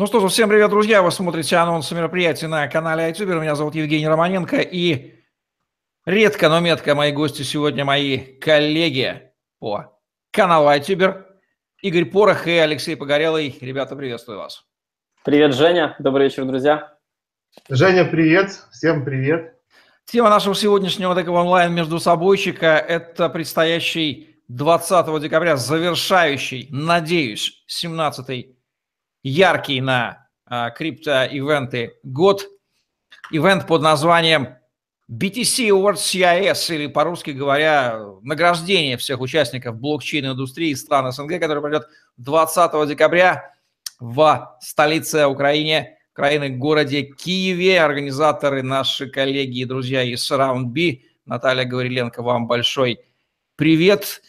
Ну что ж, всем привет, друзья! Вы смотрите анонсы мероприятий на канале iTuber. Меня зовут Евгений Романенко. И редко, но метко мои гости сегодня мои коллеги по каналу iTuber. Игорь Порох и Алексей Погорелый. Ребята, приветствую вас. Привет, Женя. Добрый вечер, друзья. Женя, привет. Всем привет. Тема нашего сегодняшнего такого онлайн между собойчика – это предстоящий 20 декабря, завершающий, надеюсь, 17-й яркий на а, крипто-ивенты год. Ивент под названием BTC Awards CIS, или по-русски говоря, награждение всех участников блокчейн-индустрии стран СНГ, который пройдет 20 декабря в столице Украины, Украины, городе Киеве. Организаторы, наши коллеги и друзья из Surround Наталья Гавриленко, вам большой привет.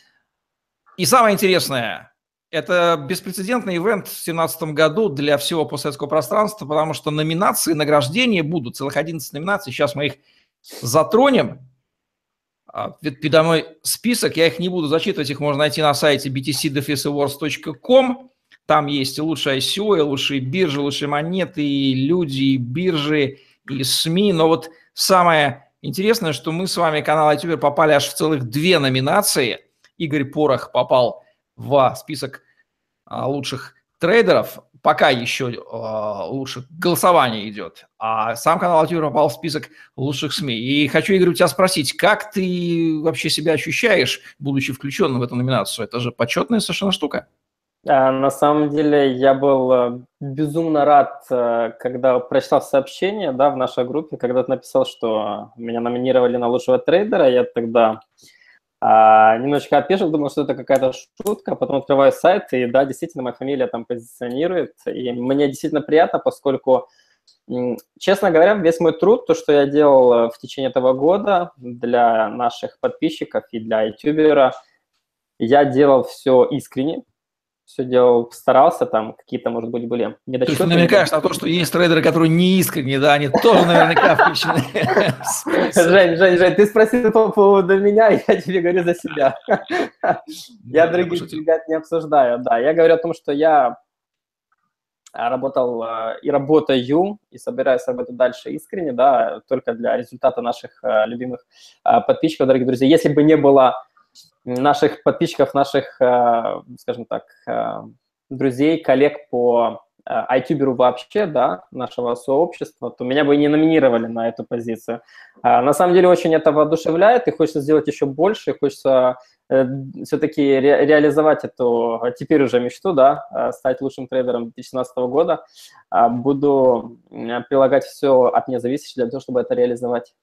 И самое интересное – это беспрецедентный ивент в 2017 году для всего постсоветского пространства, потому что номинации, награждения будут, целых 11 номинаций. Сейчас мы их затронем. А, передо мной список, я их не буду зачитывать, их можно найти на сайте btcdefisawards.com. Там есть и лучшие ICO, и лучшие биржи, лучшие монеты, и люди, и биржи, и СМИ. Но вот самое интересное, что мы с вами, канал iTuber, попали аж в целых две номинации. Игорь Порох попал в список а, лучших трейдеров. Пока еще а, лучше голосование идет. А сам канал Алтюра попал в список лучших СМИ. И хочу, Игорь, у тебя спросить, как ты вообще себя ощущаешь, будучи включенным в эту номинацию? Это же почетная совершенно штука. А, на самом деле я был э, безумно рад, э, когда прочитал сообщение да, в нашей группе, когда ты написал, что меня номинировали на лучшего трейдера. Я тогда а, немножечко опешил, думал, что это какая-то шутка, потом открываю сайт, и да, действительно, моя фамилия там позиционирует, и мне действительно приятно, поскольку, честно говоря, весь мой труд, то, что я делал э, в течение этого года для наших подписчиков и для ютубера, я делал все искренне, все делал, старался, там какие-то, может быть, были недочеты. То есть намекаешь на то, что есть трейдеры, которые не искренне, да, они тоже наверняка включены. Жень, Жень, Жень, ты спросил по поводу меня, я тебе говорю за себя. Я других ребят не обсуждаю, да. Я говорю о том, что я работал э, и работаю, и собираюсь работать дальше искренне, да, только для результата наших э, любимых э, подписчиков, дорогие друзья. Если бы не было наших подписчиков, наших, э, скажем так, э, друзей, коллег по айтюберу вообще, да, нашего сообщества, то меня бы не номинировали на эту позицию. А, на самом деле очень это воодушевляет, и хочется сделать еще больше, и хочется э, все-таки ре реализовать эту теперь уже мечту, да, стать лучшим трейдером 2017 года. А, буду прилагать все от меня зависящее для того, чтобы это реализовать.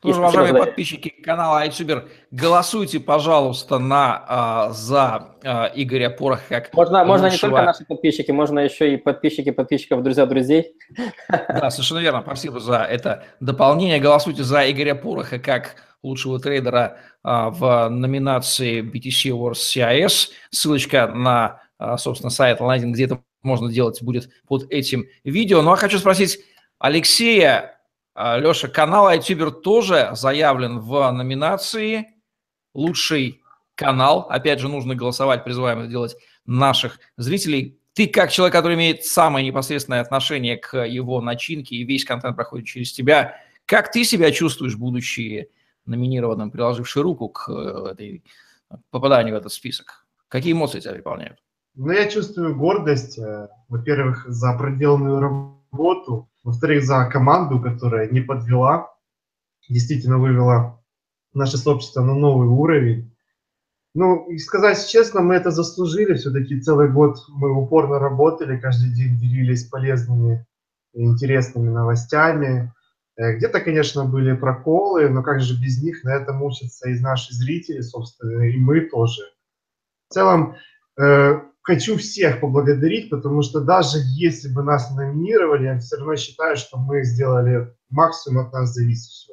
Тоже, уважаемые подписчики канала iTuber, голосуйте, пожалуйста, на, а, за а, Игоря Пороха как Можно, можно не только наши подписчики, можно еще и подписчики подписчиков, друзья, друзей. Да, совершенно верно. Спасибо за это дополнение. Голосуйте за Игоря Пороха как лучшего трейдера а, в номинации BTC Awards CIS. Ссылочка на, а, собственно, сайт онлайн, где это можно делать, будет под этим видео. Ну, а хочу спросить Алексея, Леша, канал iTuber тоже заявлен в номинации «Лучший канал». Опять же, нужно голосовать, призываем это делать наших зрителей. Ты, как человек, который имеет самое непосредственное отношение к его начинке, и весь контент проходит через тебя, как ты себя чувствуешь, будучи номинированным, приложивший руку к э, этой, попаданию в этот список? Какие эмоции тебя переполняют? Ну, я чувствую гордость, э, во-первых, за проделанную работу, во-вторых, за команду, которая не подвела, действительно вывела наше сообщество на новый уровень. Ну, и сказать честно, мы это заслужили. Все-таки целый год мы упорно работали, каждый день делились полезными и интересными новостями. Э, где-то, конечно, были проколы, но как же без них? На этом учатся и наши зрители, собственно, и мы тоже. В целом, э, хочу всех поблагодарить, потому что даже если бы нас номинировали, я все равно считаю, что мы сделали максимум от нас зависящего.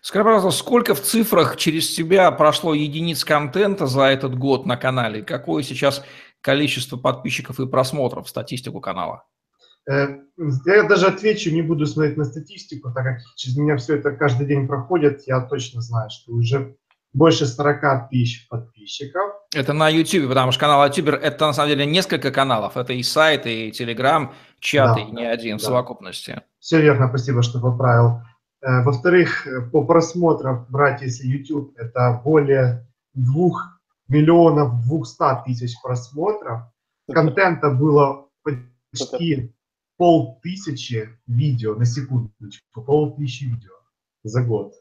Скажи, пожалуйста, сколько в цифрах через тебя прошло единиц контента за этот год на канале? Какое сейчас количество подписчиков и просмотров, статистику канала? Э, я даже отвечу, не буду смотреть на статистику, так как через меня все это каждый день проходит, я точно знаю, что уже больше 40 тысяч подписчиков. Это на YouTube, потому что канал YouTuber – это на самом деле несколько каналов. Это и сайт, и Telegram, чат, да, и не один да. в совокупности. Все верно, спасибо, что поправил. Э, во-вторых, по просмотрам, брать если YouTube, это более 2 миллионов 200 тысяч просмотров. Контента было почти полтысячи видео на секундочку, полтысячи видео за год.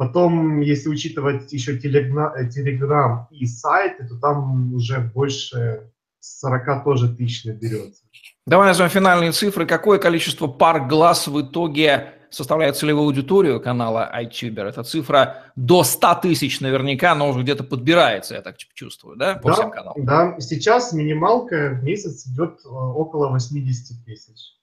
Потом, если учитывать еще Телеграм и сайты, то там уже больше 40 тоже тысяч наберется. Давай назовем финальные цифры. Какое количество пар глаз в итоге составляет целевую аудиторию канала iTuber? Это цифра до 100 тысяч наверняка, но уже где-то подбирается, я так чувствую, да, по да, всем каналам? Да, сейчас минималка в месяц идет э, около 80 тысяч.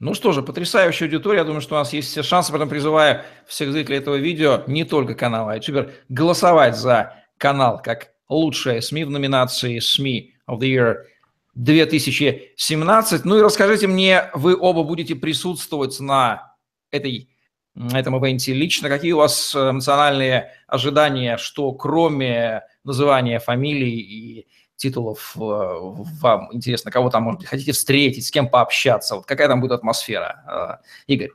Ну что же, потрясающая аудитория. Я думаю, что у нас есть все шансы. Поэтому призываю всех зрителей этого видео, не только канала iTuber, голосовать за канал как лучшая СМИ в номинации СМИ of the Year 2017. Ну и расскажите мне, вы оба будете присутствовать на этой на этом ивенте лично. Какие у вас эмоциональные ожидания, что кроме называния фамилий и титулов э, вам интересно? Кого там, может быть, хотите встретить, с кем пообщаться? Вот какая там будет атмосфера? Э, Игорь.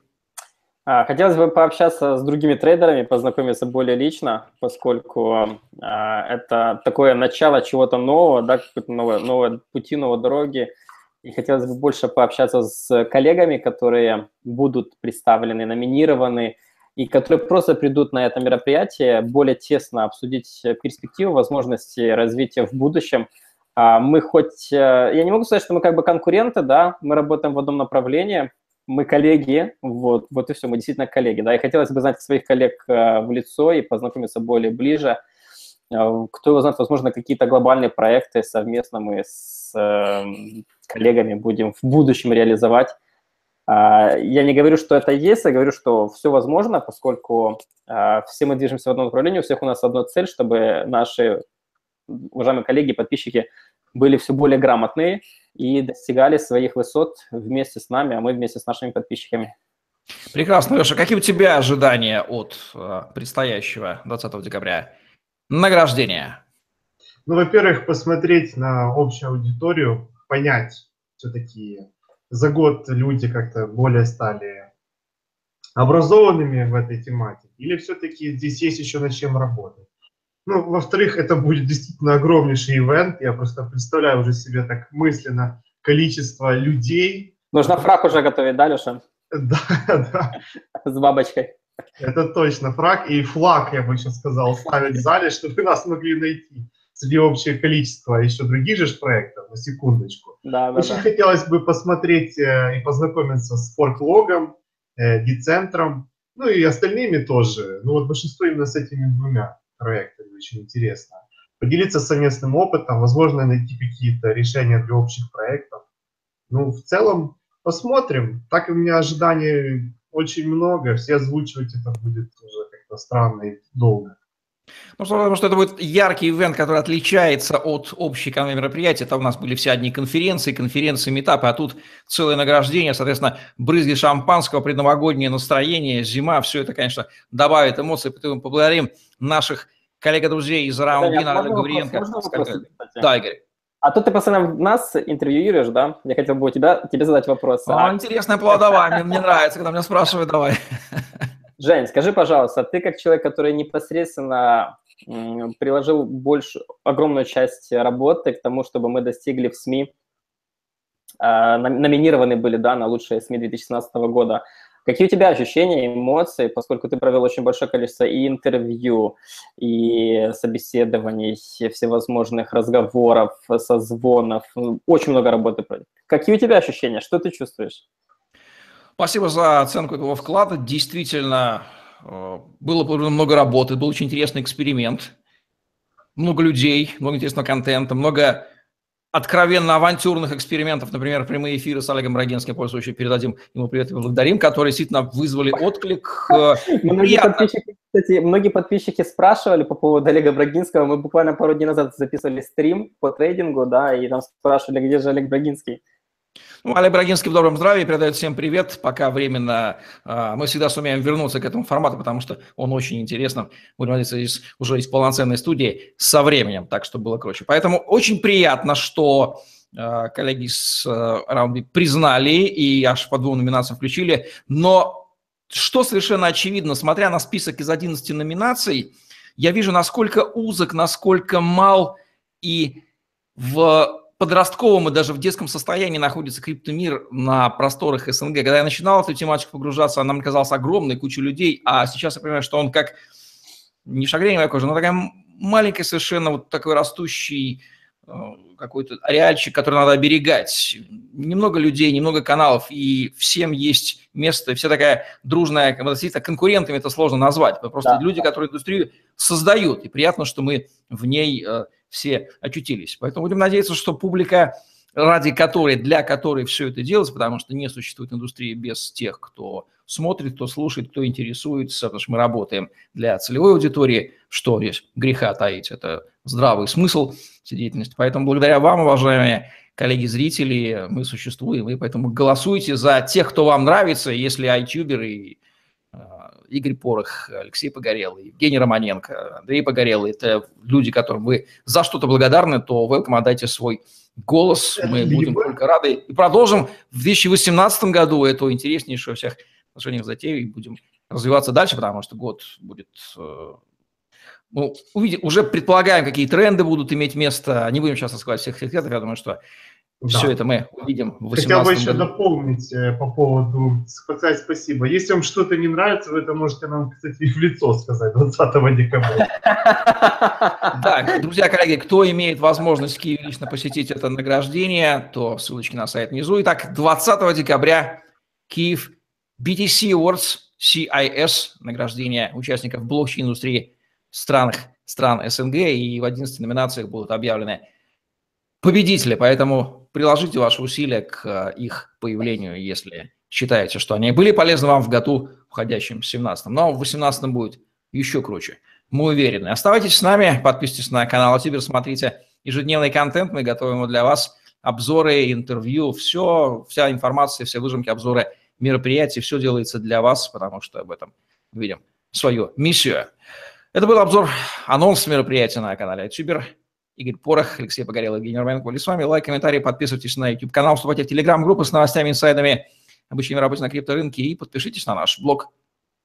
А, хотелось бы пообщаться с другими трейдерами, познакомиться более лично, поскольку а, это такое начало чего-то нового, да, какой-то новой, новой пути, новой дороги. И хотелось бы больше пообщаться с коллегами, которые будут представлены, номинированы, и которые просто придут на это мероприятие, более тесно обсудить перспективы, возможности развития в будущем. А, мы хоть, э, я не могу сказать, что мы как бы конкуренты, да, мы работаем в одном направлении, мы коллеги, вот, вот и все, мы действительно коллеги, да, и хотелось бы знать своих коллег э, в лицо и познакомиться более ближе. Э, кто его знает, возможно, какие-то глобальные проекты совместно мы с э, коллегами будем в будущем реализовать. Э, я не говорю, что это есть, я говорю, что все возможно, поскольку э, все мы движемся в одном направлении, у всех у нас одна цель, чтобы наши уважаемые коллеги, подписчики были все более грамотные, и достигали своих высот вместе с нами, а мы вместе с нашими подписчиками. Прекрасно, Леша. Какие у тебя ожидания от э, предстоящего 20 декабря награждения? Ну, во-первых, посмотреть на общую аудиторию, понять все-таки за год люди как-то более стали образованными в этой тематике, или все-таки здесь есть еще над чем работать. Ну, во-вторых, это будет действительно огромнейший ивент. Я просто представляю уже себе так мысленно количество людей. Нужно фраг уже готовить, да, Леша? Да, да. С бабочкой. Это точно, фраг и флаг, я бы сейчас сказал, ставить в зале, чтобы нас могли найти среди общее количество еще других же проектов, на секундочку. Да, да, Очень да. хотелось бы посмотреть э, и познакомиться с форклогом, э, децентром, ну и остальными тоже. Ну вот большинство именно с этими двумя проектами очень интересно. Поделиться совместным опытом, возможно, найти какие-то решения для общих проектов. Ну, в целом, посмотрим. Так у меня ожиданий очень много. Все озвучивать это будет уже как-то странно и долго. Ну, потому что это будет яркий ивент, который отличается от общей канвы мероприятия. Там у нас были все одни конференции, конференции, метапы, а тут целое награждение, соответственно, брызги шампанского, предновогоднее настроение, зима, все это, конечно, добавит эмоций. Поэтому поблагодарим наших коллег и друзей из Раундина, Олега Гавриенко. Да, Игорь. А тут ты постоянно нас интервьюируешь, да? Я хотел бы у тебя, тебе задать вопрос. А, а... интересное плодование, мне нравится, когда меня спрашивают, давай. Жень, скажи, пожалуйста, ты как человек, который непосредственно приложил больше, огромную часть работы к тому, чтобы мы достигли в СМИ, а, номинированы были да, на лучшие СМИ 2017 года. Какие у тебя ощущения, эмоции, поскольку ты провел очень большое количество и интервью, и собеседований, и всевозможных разговоров, созвонов, очень много работы. Какие у тебя ощущения, что ты чувствуешь? Спасибо за оценку этого вклада. Действительно, э, было много работы, был очень интересный эксперимент. Много людей, много интересного контента, много откровенно авантюрных экспериментов, например, прямые эфиры с Олегом Брагинским, пользующие передадим ему привет и благодарим, которые действительно вызвали отклик. Э, многие подписчики, кстати, многие подписчики спрашивали по поводу Олега Брагинского. Мы буквально пару дней назад записывали стрим по трейдингу, да, и там спрашивали, где же Олег Брагинский. Ну, Олег Брагинский в добром здравии передает всем привет. Пока временно э, мы всегда сумеем вернуться к этому формату, потому что он очень интересным. Будем надеяться, из, уже из полноценной студии со временем, так что было круче. Поэтому очень приятно, что э, коллеги с э, признали и аж по двум номинациям включили. Но что совершенно очевидно, смотря на список из 11 номинаций, я вижу, насколько узок, насколько мал и в подростковом и даже в детском состоянии находится криптомир на просторах СНГ. Когда я начинал эту тематику погружаться, она мне казалась огромной, кучей людей, а сейчас я понимаю, что он как не шагрень кожа, но такая маленькая совершенно вот такой растущий какой-то ареальчик, который надо оберегать. Немного людей, немного каналов, и всем есть место, все такая дружная, действительно, конкурентами это сложно назвать. Просто да. люди, которые индустрию создают, и приятно, что мы в ней э, все очутились. Поэтому будем надеяться, что публика, ради которой, для которой все это делается, потому что не существует индустрии без тех, кто смотрит, кто слушает, кто интересуется, потому что мы работаем для целевой аудитории, что здесь греха таить, это здравый смысл всей деятельности. Поэтому благодаря вам, уважаемые коллеги-зрители, мы существуем, и поэтому голосуйте за тех, кто вам нравится, если айтюберы и Игорь Порох, Алексей Погорелый, Евгений Романенко, Андрей Погорелый. Это люди, которым вы за что-то благодарны, то welcome, отдайте свой голос. Мы Либо... будем только рады. И продолжим в 2018 году эту интереснейшую всех отношениях затею и будем развиваться дальше, потому что год будет э, ну, увидим, уже предполагаем, какие тренды будут иметь место. Не будем сейчас раскрывать всех секретов, я думаю, что да. Все это мы увидим в 18 Хотел бы еще году. дополнить э, по поводу, сказать спасибо. Если вам что-то не нравится, вы это можете нам, кстати, в лицо сказать 20 декабря. Так, друзья, коллеги, кто имеет возможность в Киеве лично посетить это награждение, то ссылочки на сайт внизу. Итак, 20 декабря Киев BTC Awards CIS, награждение участников блокчейн-индустрии стран, стран СНГ, и в 11 номинациях будут объявлены победители, поэтому приложите ваши усилия к э, их появлению, если считаете, что они были полезны вам в году входящем 17 Но в 18 будет еще круче. Мы уверены. Оставайтесь с нами, подписывайтесь на канал Тибер, смотрите ежедневный контент, мы готовим его для вас, обзоры, интервью, все, вся информация, все выжимки, обзоры мероприятий, все делается для вас, потому что об этом видим свою миссию. Это был обзор, анонс мероприятия на канале Тибер. Игорь Порох, Алексей Погорелов, Евгений Романенко были с вами. Лайк, комментарий, подписывайтесь на YouTube-канал, вступайте в Telegram-группу с новостями, инсайдами, обучением работе на крипторынке и подпишитесь на наш блог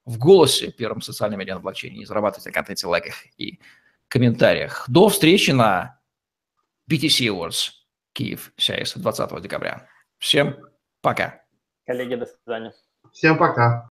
в голосе, первым социальным медиа на блокчейне, и зарабатывайте на контенте, лайках и комментариях. До встречи на BTC Awards Киев, СЯИС, 20 декабря. Всем пока. Коллеги, до свидания. Всем пока.